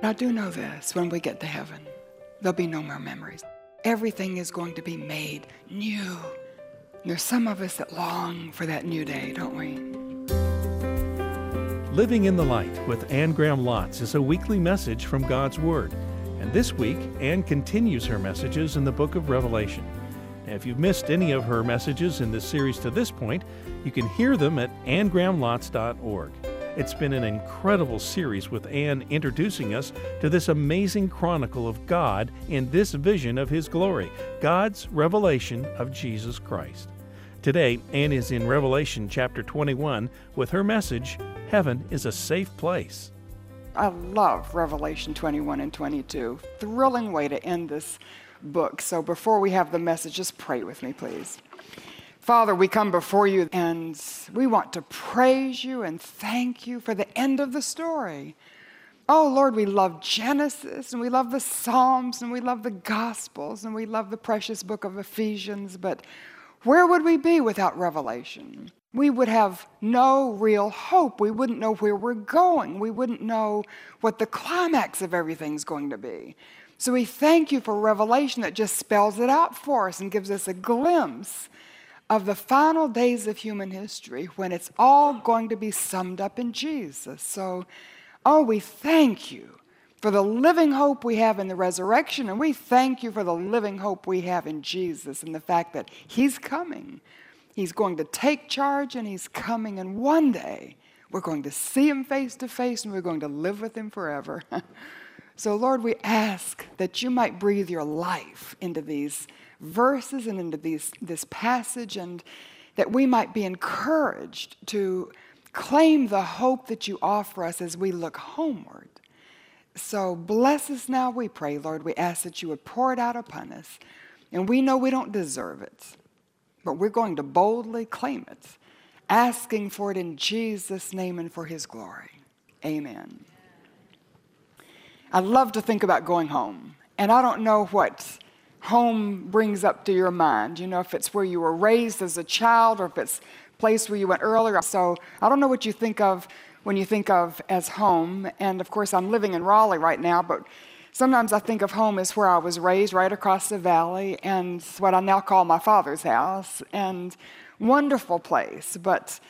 I do know this when we get to heaven, there'll be no more memories. Everything is going to be made new. There's some of us that long for that new day, don't we? Living in the Light with Anne Graham Lotz is a weekly message from God's Word. And this week, Anne continues her messages in the book of Revelation. Now, if you've missed any of her messages in this series to this point, you can hear them at annegrahamlotz.org. It's been an incredible series with Anne introducing us to this amazing chronicle of God in this vision of His glory, God's revelation of Jesus Christ. Today, Anne is in Revelation chapter 21 with her message, Heaven is a Safe Place. I love Revelation 21 and 22. Thrilling way to end this book. So before we have the message, just pray with me, please. Father, we come before you and we want to praise you and thank you for the end of the story. Oh, Lord, we love Genesis and we love the Psalms and we love the Gospels and we love the precious book of Ephesians, but where would we be without Revelation? We would have no real hope. We wouldn't know where we're going. We wouldn't know what the climax of everything's going to be. So we thank you for Revelation that just spells it out for us and gives us a glimpse of the final days of human history when it's all going to be summed up in Jesus. So, oh, we thank you for the living hope we have in the resurrection, and we thank you for the living hope we have in Jesus and the fact that He's coming. He's going to take charge and He's coming, and one day we're going to see Him face to face and we're going to live with Him forever. so, Lord, we ask that you might breathe your life into these verses and into these, this passage, and that we might be encouraged to claim the hope that you offer us as we look homeward. So bless us now, we pray, Lord. We ask that you would pour it out upon us. And we know we don't deserve it, but we're going to boldly claim it, asking for it in Jesus' name and for his glory. Amen. I love to think about going home, and I don't know what home brings up to your mind. You know, if it's where you were raised as a child or if it's place where you went earlier. So I don't know what you think of when you think of as home. And of course, I'm living in Raleigh right now, but sometimes I think of home as where I was raised, right across the valley, and what I now call my father's house. And wonderful place. But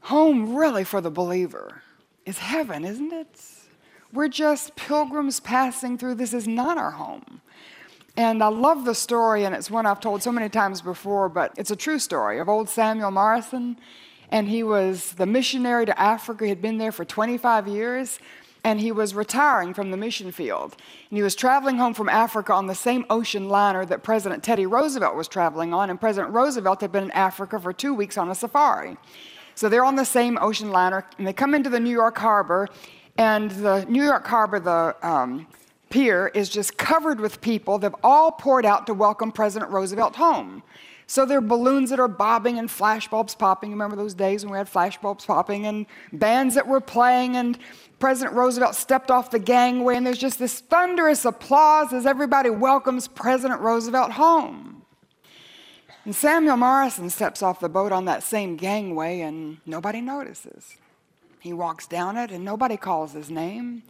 home, really, for the believer, is heaven, isn't it? We're just pilgrims passing through. This is not our home. And I love the story, and it's one I've told so many times before, but it's a true story of old Samuel Morrison. And he was the missionary to Africa. He had been there for 25 years, and he was retiring from the mission field. And he was traveling home from Africa on the same ocean liner that President Teddy Roosevelt was traveling on, and President Roosevelt had been in Africa for two weeks on a safari. So they're on the same ocean liner, and they come into the New York harbor, and the New York harbor, the um, pier is just covered with people. They've all poured out to welcome President Roosevelt home. So there are balloons that are bobbing and flashbulbs popping. You Remember those days when we had flashbulbs popping and bands that were playing and President Roosevelt stepped off the gangway and there's just this thunderous applause as everybody welcomes President Roosevelt home. And Samuel Morrison steps off the boat on that same gangway and nobody notices. He walks down it and nobody calls his name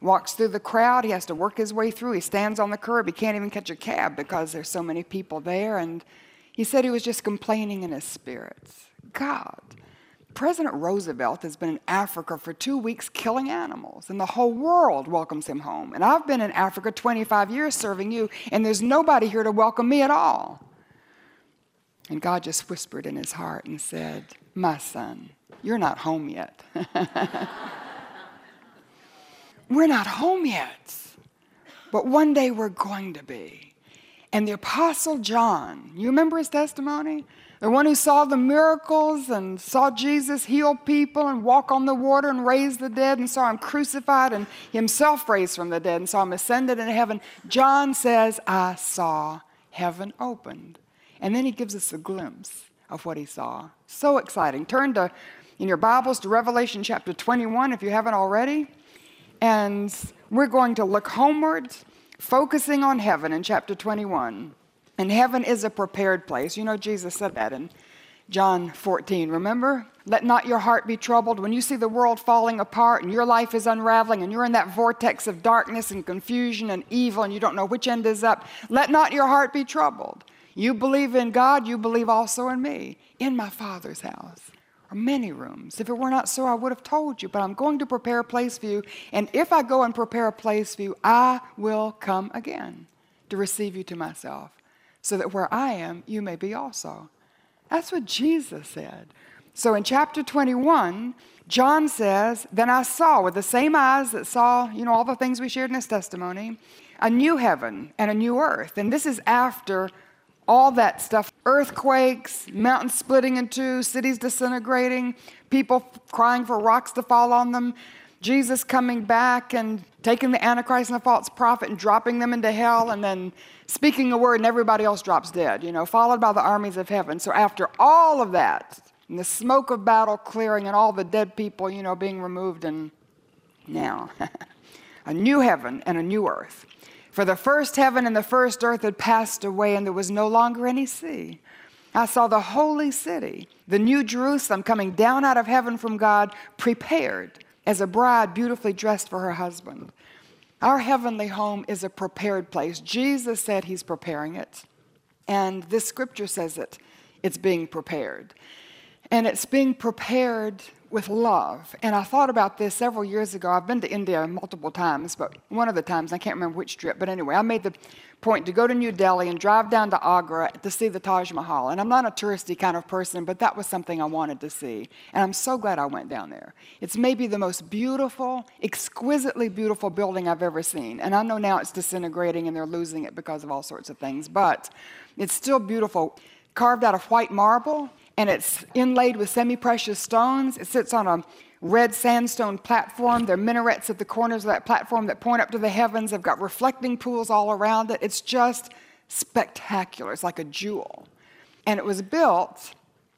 walks through the crowd. He has to work his way through. He stands on the curb. He can't even catch a cab because there's so many people there. And he said he was just complaining in his spirits. God, President Roosevelt has been in Africa for two weeks killing animals, and the whole world welcomes him home. And I've been in Africa 25 years serving you, and there's nobody here to welcome me at all. And God just whispered in his heart and said, My son, you're not home yet. We're not home yet, but one day we're going to be. And the Apostle John, you remember his testimony? The one who saw the miracles and saw Jesus heal people and walk on the water and raise the dead and saw him crucified and himself raised from the dead and saw him ascended into heaven. John says, I saw heaven opened. And then he gives us a glimpse of what he saw. So exciting. Turn to in your Bibles to Revelation chapter 21 if you haven't already. And we're going to look homeward, focusing on heaven in chapter 21. And heaven is a prepared place. You know, Jesus said that in John 14, remember? Let not your heart be troubled. When you see the world falling apart and your life is unraveling and you're in that vortex of darkness and confusion and evil and you don't know which end is up, let not your heart be troubled. You believe in God, you believe also in me, in my Father's house many rooms. If it were not so, I would have told you, but I'm going to prepare a place for you. And if I go and prepare a place for you, I will come again to receive you to myself, so that where I am, you may be also. That's what Jesus said. So in chapter 21, John says, Then I saw with the same eyes that saw, you know, all the things we shared in his testimony, a new heaven and a new earth. And this is after all that stuff earthquakes, mountains splitting in two, cities disintegrating, people crying for rocks to fall on them, Jesus coming back and taking the Antichrist and the false prophet and dropping them into hell, and then speaking a word and everybody else drops dead, you know, followed by the armies of heaven. So after all of that, and the smoke of battle clearing and all the dead people, you know, being removed, and now a new heaven and a new earth. For the first heaven and the first earth had passed away, and there was no longer any sea. I saw the holy city, the new Jerusalem, coming down out of heaven from God, prepared as a bride beautifully dressed for her husband. Our heavenly home is a prepared place. Jesus said he's preparing it, and this scripture says it. It's being prepared. And it's being prepared with love. And I thought about this several years ago. I've been to India multiple times, but one of the times, I can't remember which trip, but anyway, I made the point to go to New Delhi and drive down to Agra to see the Taj Mahal. And I'm not a touristy kind of person, but that was something I wanted to see. And I'm so glad I went down there. It's maybe the most beautiful, exquisitely beautiful building I've ever seen. And I know now it's disintegrating and they're losing it because of all sorts of things, but it's still beautiful. Carved out of white marble, and it's inlaid with semi precious stones. It sits on a red sandstone platform. There are minarets at the corners of that platform that point up to the heavens. They've got reflecting pools all around it. It's just spectacular. It's like a jewel. And it was built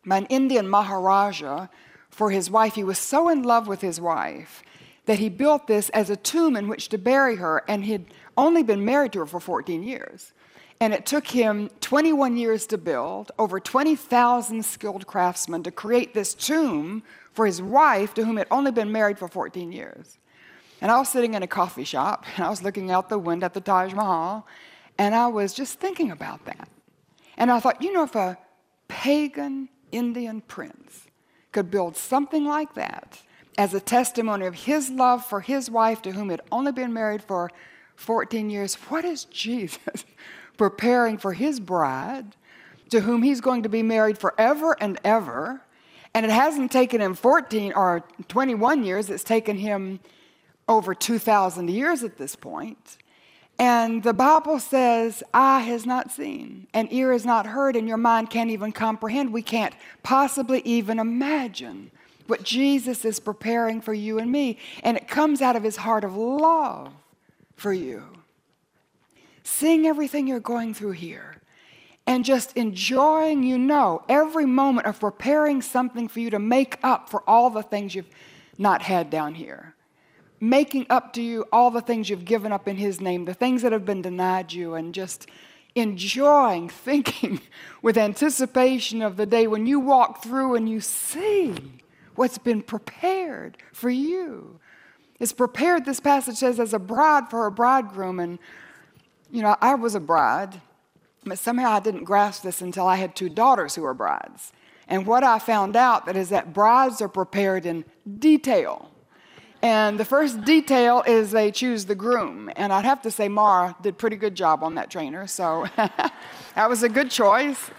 by an Indian Maharaja for his wife. He was so in love with his wife that he built this as a tomb in which to bury her, and he'd only been married to her for 14 years. And it took him 21 years to build, over 20,000 skilled craftsmen to create this tomb for his wife, to whom had only been married for 14 years. And I was sitting in a coffee shop, and I was looking out the window at the Taj Mahal, and I was just thinking about that. And I thought, you know, if a pagan Indian prince could build something like that as a testimony of his love for his wife, to whom had only been married for 14 years, what is Jesus preparing for his bride, to whom he's going to be married forever and ever. And it hasn't taken him 14 or 21 years, it's taken him over 2,000 years at this point. And the Bible says, eye has not seen, and ear has not heard, and your mind can't even comprehend. We can't possibly even imagine what Jesus is preparing for you and me. And it comes out of his heart of love for you. Seeing everything you're going through here and just enjoying, you know, every moment of preparing something for you to make up for all the things you've not had down here. Making up to you all the things you've given up in His name, the things that have been denied you, and just enjoying, thinking with anticipation of the day when you walk through and you see what's been prepared for you. It's prepared, this passage says, as a bride for her bridegroom. And you know, I was a bride, but somehow I didn't grasp this until I had two daughters who were brides. And what I found out that is that brides are prepared in detail. And the first detail is they choose the groom. And I'd have to say Morrow did pretty good job on that Traynor, so that was a good choice.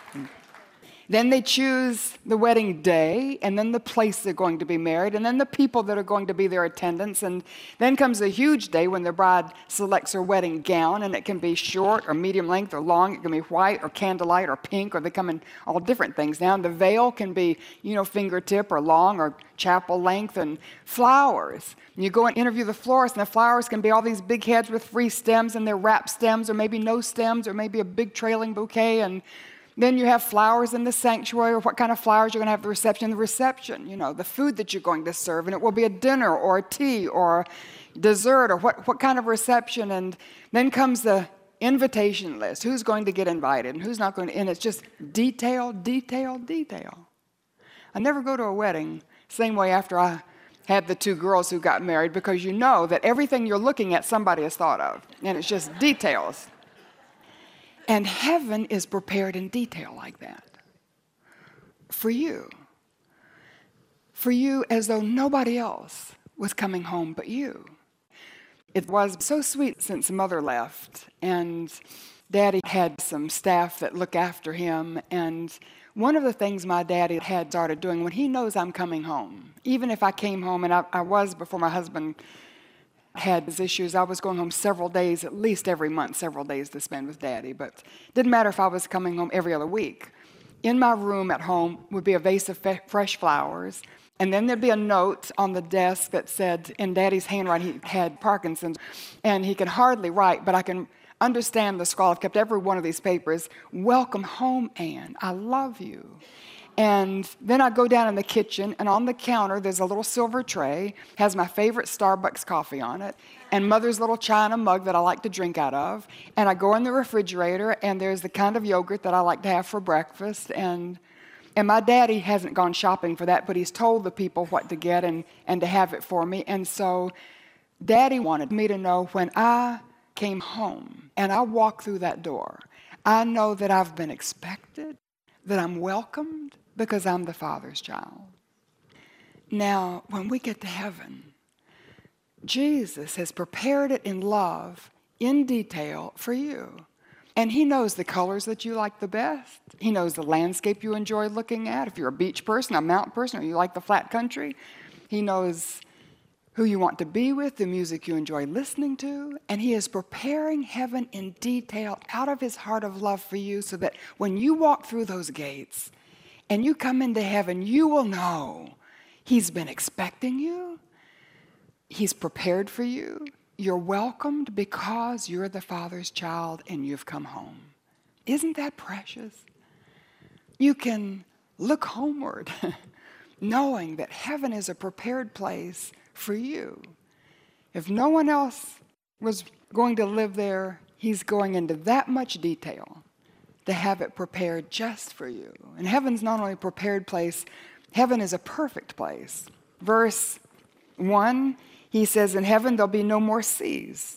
Then they choose the wedding day, and then the place they're going to be married, and then the people that are going to be their attendants. And then comes a huge day when the bride selects her wedding gown, and it can be short or medium length or long. It can be white or candlelight or pink, or they come in all different things now. And the veil can be, you know, fingertip or long or chapel length, and flowers. And you go and interview the florist, and the flowers can be all these big heads with free stems, and they're wrapped stems, or maybe no stems, or maybe a big trailing bouquet. And then you have flowers in the sanctuary, or what kind of flowers you're going to have the reception. The reception, you know, the food that you're going to serve, and it will be a dinner or a tea or dessert or what, what kind of reception. And then comes the invitation list who's going to get invited and who's not going to. And it's just detail, detail, detail. I never go to a wedding. Same way after I had the two girls who got married, because you know that everything you're looking at, somebody has thought of, and it's just details. And heaven is prepared in detail like that for you. For you, as though nobody else was coming home but you. It was so sweet since mother left, and daddy had some staff that look after him. And one of the things my daddy had started doing when he knows I'm coming home, even if I came home, and I, I was before my husband had his issues, I was going home several days, at least every month, several days to spend with daddy. But didn't matter if I was coming home every other week. In my room at home would be a vase of fe- fresh flowers and then there'd be a note on the desk that said, in Daddy's handwriting, he had Parkinson's, and he could hardly write, but I can understand the scrawl. I've kept every one of these papers. Welcome home, Anne. I love you. And then I go down in the kitchen, and on the counter, there's a little silver tray, has my favorite Starbucks coffee on it, and mother's little china mug that I like to drink out of. And I go in the refrigerator, and there's the kind of yogurt that I like to have for breakfast, and and my daddy hasn't gone shopping for that, but he's told the people what to get and, and to have it for me. And so daddy wanted me to know when I came home and I walk through that door, I know that I've been expected, that I'm welcomed because I'm the Father's child. Now, when we get to heaven, Jesus has prepared it in love, in detail, for you. And he knows the colors that you like the best. He knows the landscape you enjoy looking at. If you're a beach person, a mountain person, or you like the flat country, he knows who you want to be with, the music you enjoy listening to. And he is preparing heaven in detail out of his heart of love for you so that when you walk through those gates and you come into heaven, you will know he's been expecting you, he's prepared for you, you're welcomed because you're the Father's child and you've come home. Isn't that precious? You can look homeward knowing that heaven is a prepared place for you. If no one else was going to live there, He's going into that much detail to have it prepared just for you. And heaven's not only a prepared place, heaven is a perfect place. Verse 1 he says, In heaven there'll be no more seas.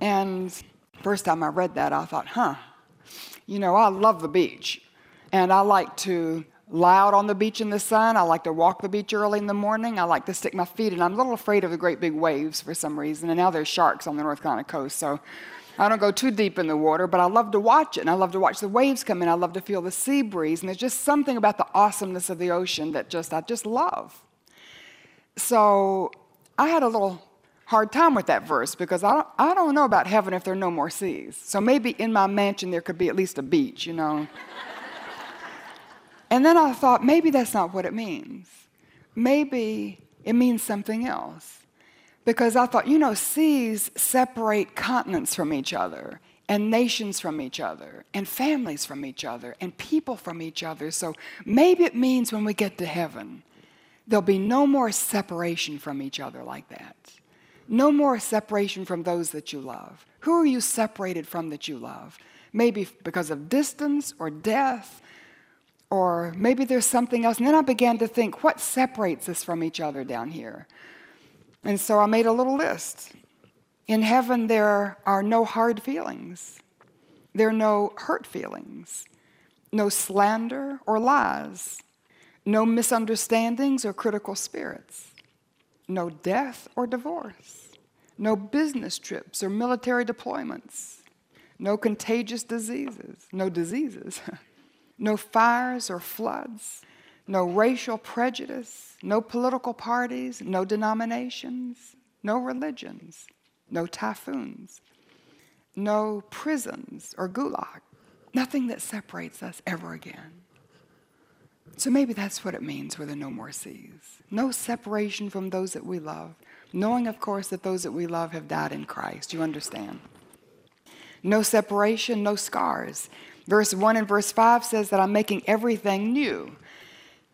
And first time I read that, I thought, huh, you know, I love the beach. And I like to lie out on the beach in the sun. I like to walk the beach early in the morning. I like to stick my feet in. I'm a little afraid of the great big waves for some reason. And now there's sharks on the North Carolina coast. So I don't go too deep in the water, but I love to watch it. And I love to watch the waves come in. I love to feel the sea breeze. And there's just something about the awesomeness of the ocean that just I just love. So I had a little hard time with that verse because I don't, I don't know about heaven if there are no more seas. So maybe in my mansion there could be at least a beach, you know. and then I thought maybe that's not what it means. Maybe it means something else. Because I thought, you know, seas separate continents from each other, and nations from each other, and families from each other, and people from each other. So maybe it means when we get to heaven, There'll be no more separation from each other like that. No more separation from those that you love. Who are you separated from that you love? Maybe because of distance or death, or maybe there's something else. And then I began to think, what separates us from each other down here? And so I made a little list. In heaven, there are no hard feelings, there are no hurt feelings, no slander or lies, no misunderstandings or critical spirits, no death or divorce, no business trips or military deployments, no contagious diseases, no diseases, no fires or floods, no racial prejudice, no political parties, no denominations, no religions, no typhoons, no prisons or gulag, nothing that separates us ever again. So maybe that's what it means with the no more seas. No separation from those that we love, knowing, of course, that those that we love have died in Christ. You understand? No separation, no scars. Verse 1 and verse 5 says that I'm making everything new.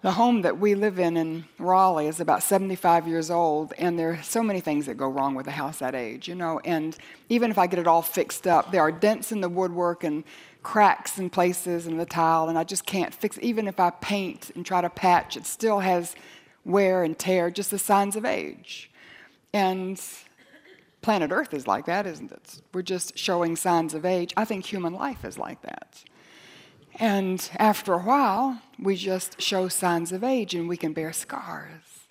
The home that we live in in Raleigh is about 75 years old, and there are so many things that go wrong with a house that age, you know. And even if I get it all fixed up, there are dents in the woodwork and cracks in places in the tile, and I just can't fix it. Even if I paint and try to patch, it still has wear and tear, just the signs of age. And planet Earth is like that, isn't it? We're just showing signs of age. I think human life is like that. And after a while, we just show signs of age and we can bear scars.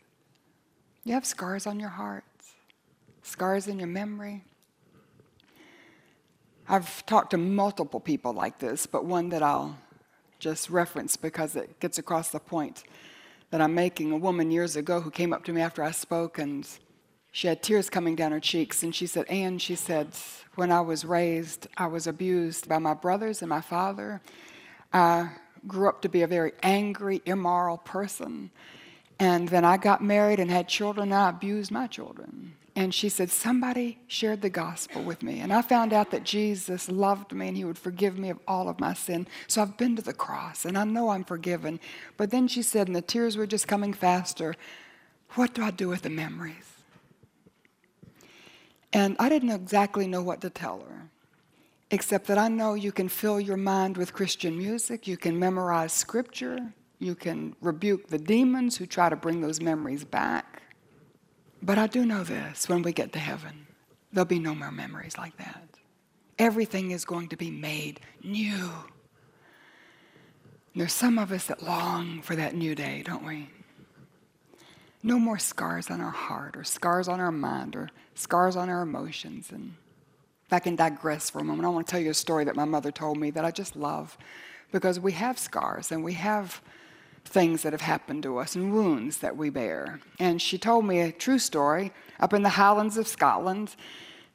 You have scars on your heart, scars in your memory. I've talked to multiple people like this, but one that I'll just reference because it gets across the point that I'm making. A woman years ago who came up to me after I spoke and she had tears coming down her cheeks and she said, Anne, she said, when I was raised, I was abused by my brothers and my father I grew up to be a very angry, immoral person. And then I got married and had children, and I abused my children. And she said, Somebody shared the gospel with me. And I found out that Jesus loved me and he would forgive me of all of my sin. So I've been to the cross and I know I'm forgiven. But then she said, and the tears were just coming faster, What do I do with the memories? And I didn't exactly know what to tell her except that I know you can fill your mind with Christian music, you can memorize scripture, you can rebuke the demons who try to bring those memories back. But I do know this when we get to heaven, there'll be no more memories like that. Everything is going to be made new. There's some of us that long for that new day, don't we? No more scars on our heart, or scars on our mind, or scars on our emotions. And I can digress for a moment, I want to tell you a story that my mother told me that I just love because we have scars and we have things that have happened to us and wounds that we bear. And she told me a true story up in the Highlands of Scotland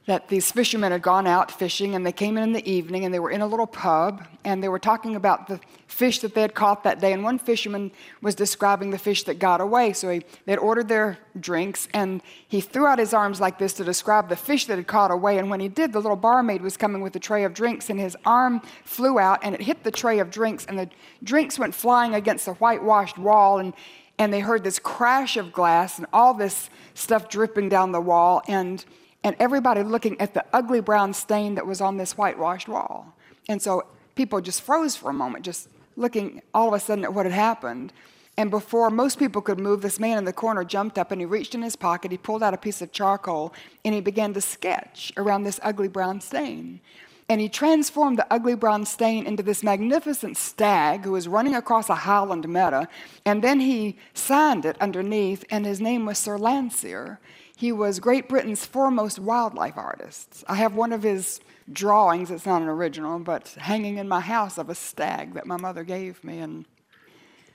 that these fishermen had gone out fishing and they came in in the evening and they were in a little pub and they were talking about the fish that they had caught that day. And one fisherman was describing the fish that got away. So he, they had ordered their drinks and he threw out his arms like this to describe the fish that had caught away. And when he did, the little barmaid was coming with a tray of drinks and his arm flew out and it hit the tray of drinks and the drinks went flying against the whitewashed wall. And and they heard this crash of glass and all this stuff dripping down the wall. And and everybody looking at the ugly brown stain that was on this whitewashed wall. And so people just froze for a moment, just looking all of a sudden at what had happened. And before most people could move, this man in the corner jumped up and he reached in his pocket, he pulled out a piece of charcoal, and he began to sketch around this ugly brown stain. And he transformed the ugly brown stain into this magnificent stag who was running across a highland meadow. And then he signed it underneath, and his name was Sir Landseer. He was Great Britain's foremost wildlife artist. I have one of his drawings, it's not an original, but hanging in my house of a stag that my mother gave me. And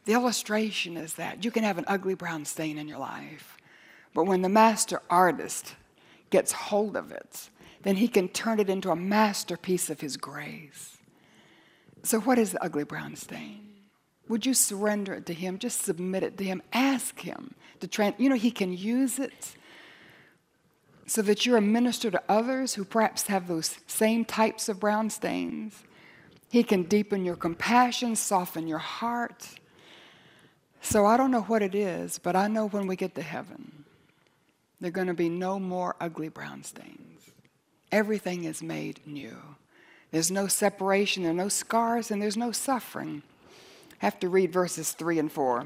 the illustration is that you can have an ugly brown stain in your life, but when the master artist gets hold of it, then he can turn it into a masterpiece of his grace. So, what is the ugly brown stain? Would you surrender it to him? Just submit it to him. Ask him to trans. You know, he can use it so that you're a minister to others who perhaps have those same types of brown stains. He can deepen your compassion, soften your heart. So I don't know what it is, but I know when we get to heaven, there are going to be no more ugly brown stains. Everything is made new. There's no separation, there are no scars, and there's no suffering. I have to read verses 3 and 4.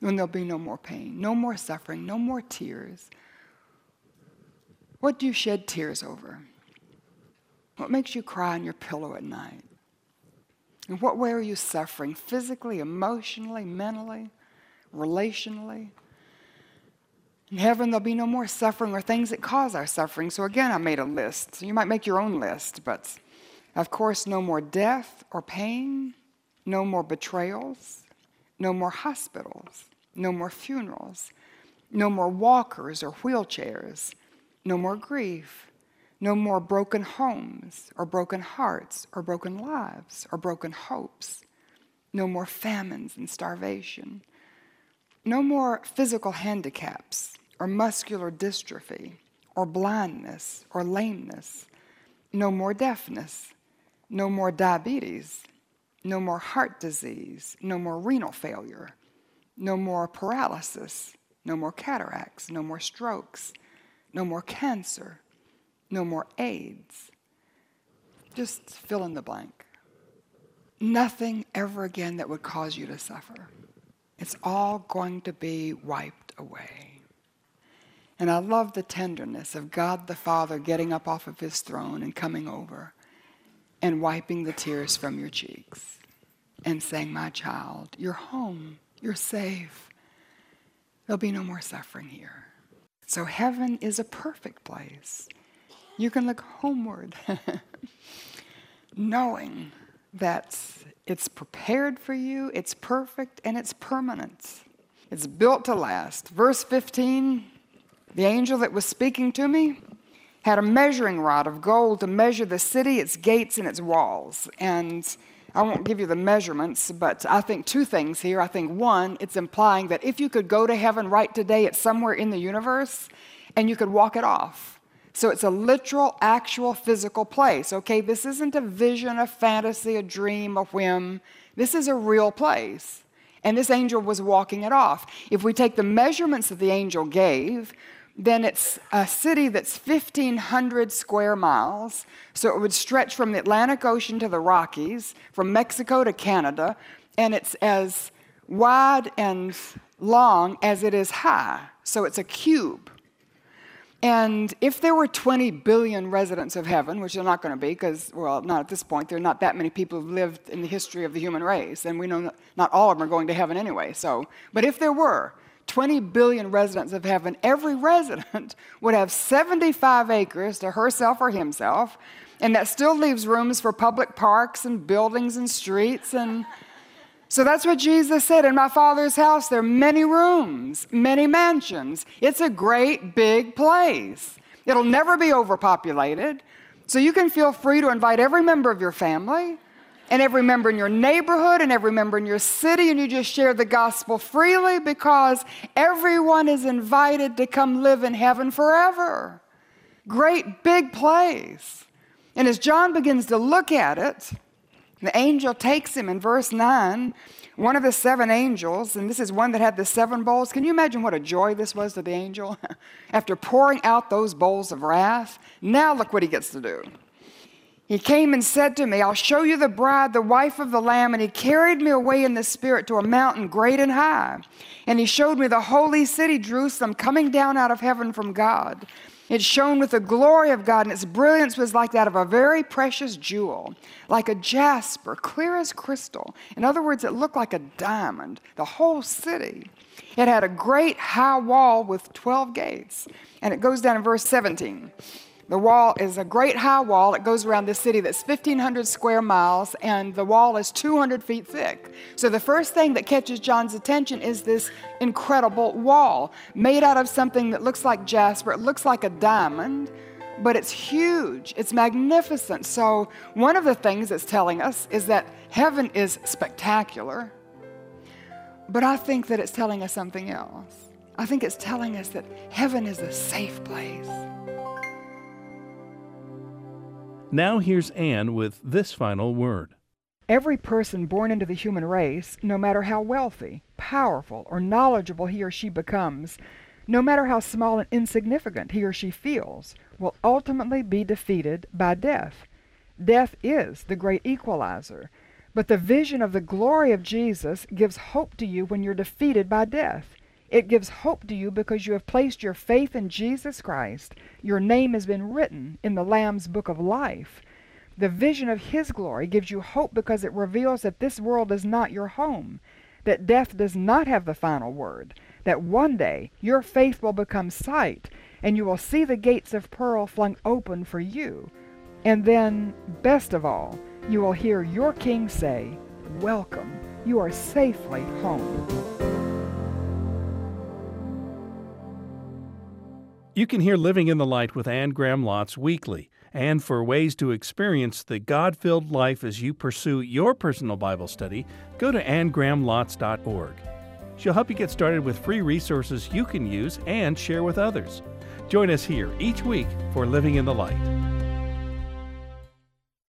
when there'll be no more pain, no more suffering, no more tears. What do you shed tears over? What makes you cry on your pillow at night? In what way are you suffering? Physically, emotionally, mentally, relationally? In heaven, there'll be no more suffering or things that cause our suffering. So, again, I made a list. So you might make your own list, but of course, no more death or pain, no more betrayals, no more hospitals, no more funerals, no more walkers or wheelchairs, no more grief, no more broken homes or broken hearts or broken lives or broken hopes, no more famines and starvation, no more physical handicaps or muscular dystrophy or blindness or lameness, no more deafness, no more diabetes, no more heart disease, no more renal failure, no more paralysis, no more cataracts, no more strokes, no more cancer, no more AIDS. Just fill in the blank. Nothing ever again that would cause you to suffer. It's all going to be wiped away. And I love the tenderness of God the Father getting up off of his throne and coming over and wiping the tears from your cheeks and saying, My child, you're home, you're safe. There'll be no more suffering here. So heaven is a perfect place. You can look homeward, knowing that it's prepared for you, it's perfect, and it's permanent. It's built to last. Verse 15 the angel that was speaking to me had a measuring rod of gold to measure the city, its gates, and its walls. And I won't give you the measurements, but I think two things here. I think one, it's implying that if you could go to heaven right today, it's somewhere in the universe, and you could walk it off. So it's a literal, actual, physical place. Okay, this isn't a vision, a fantasy, a dream, a whim. This is a real place. And this angel was walking it off. If we take the measurements that the angel gave, then it's a city that's 1,500 square miles. So it would stretch from the Atlantic Ocean to the Rockies, from Mexico to Canada, and it's as wide and long as it is high. So it's a cube. And if there were 20 billion residents of heaven, which they're not going to be, because, well, not at this point, there are not that many people who've lived in the history of the human race, and we know not all of them are going to heaven anyway. So, but if there were, 20 billion residents of heaven, every resident would have 75 acres to herself or himself, and that still leaves rooms for public parks and buildings and streets and so that's what Jesus said in my father's house there are many rooms, many mansions. It's a great big place. It'll never be overpopulated. So you can feel free to invite every member of your family and every member in your neighborhood and every member in your city, and you just share the gospel freely because everyone is invited to come live in heaven forever. Great big place. And as John begins to look at it, the angel takes him in verse 9, one of the seven angels, and this is one that had the seven bowls. Can you imagine what a joy this was to the angel? After pouring out those bowls of wrath, now look what he gets to do. He came and said to me, I'll show you the bride, the wife of the Lamb. And he carried me away in the Spirit to a mountain great and high. And he showed me the holy city, Jerusalem, coming down out of heaven from God. It shone with the glory of God, and its brilliance was like that of a very precious jewel, like a jasper, clear as crystal. In other words, it looked like a diamond, the whole city. It had a great high wall with 12 gates. And it goes down in verse 17. The wall is a great high wall. It goes around this city that's 1,500 square miles, and the wall is 200 feet thick. So the first thing that catches John's attention is this incredible wall made out of something that looks like jasper. It looks like a diamond, but it's huge. It's magnificent. So one of the things it's telling us is that heaven is spectacular, but I think that it's telling us something else. I think it's telling us that heaven is a safe place. Now here's Anne with this final word. Every person born into the human race, no matter how wealthy, powerful, or knowledgeable he or she becomes, no matter how small and insignificant he or she feels, will ultimately be defeated by death. Death is the great equalizer. But the vision of the glory of Jesus gives hope to you when you're defeated by death. It gives hope to you because you have placed your faith in Jesus Christ. Your name has been written in the Lamb's book of life. The vision of His glory gives you hope because it reveals that this world is not your home, that death does not have the final word, that one day your faith will become sight and you will see the gates of pearl flung open for you. And then, best of all, you will hear your King say, Welcome, you are safely home. You can hear Living in the Light with Anne Graham Lotz weekly. And for ways to experience the God filled life as you pursue your personal Bible study, go to annegrahamlotz.org. She'll help you get started with free resources you can use and share with others. Join us here each week for Living in the Light.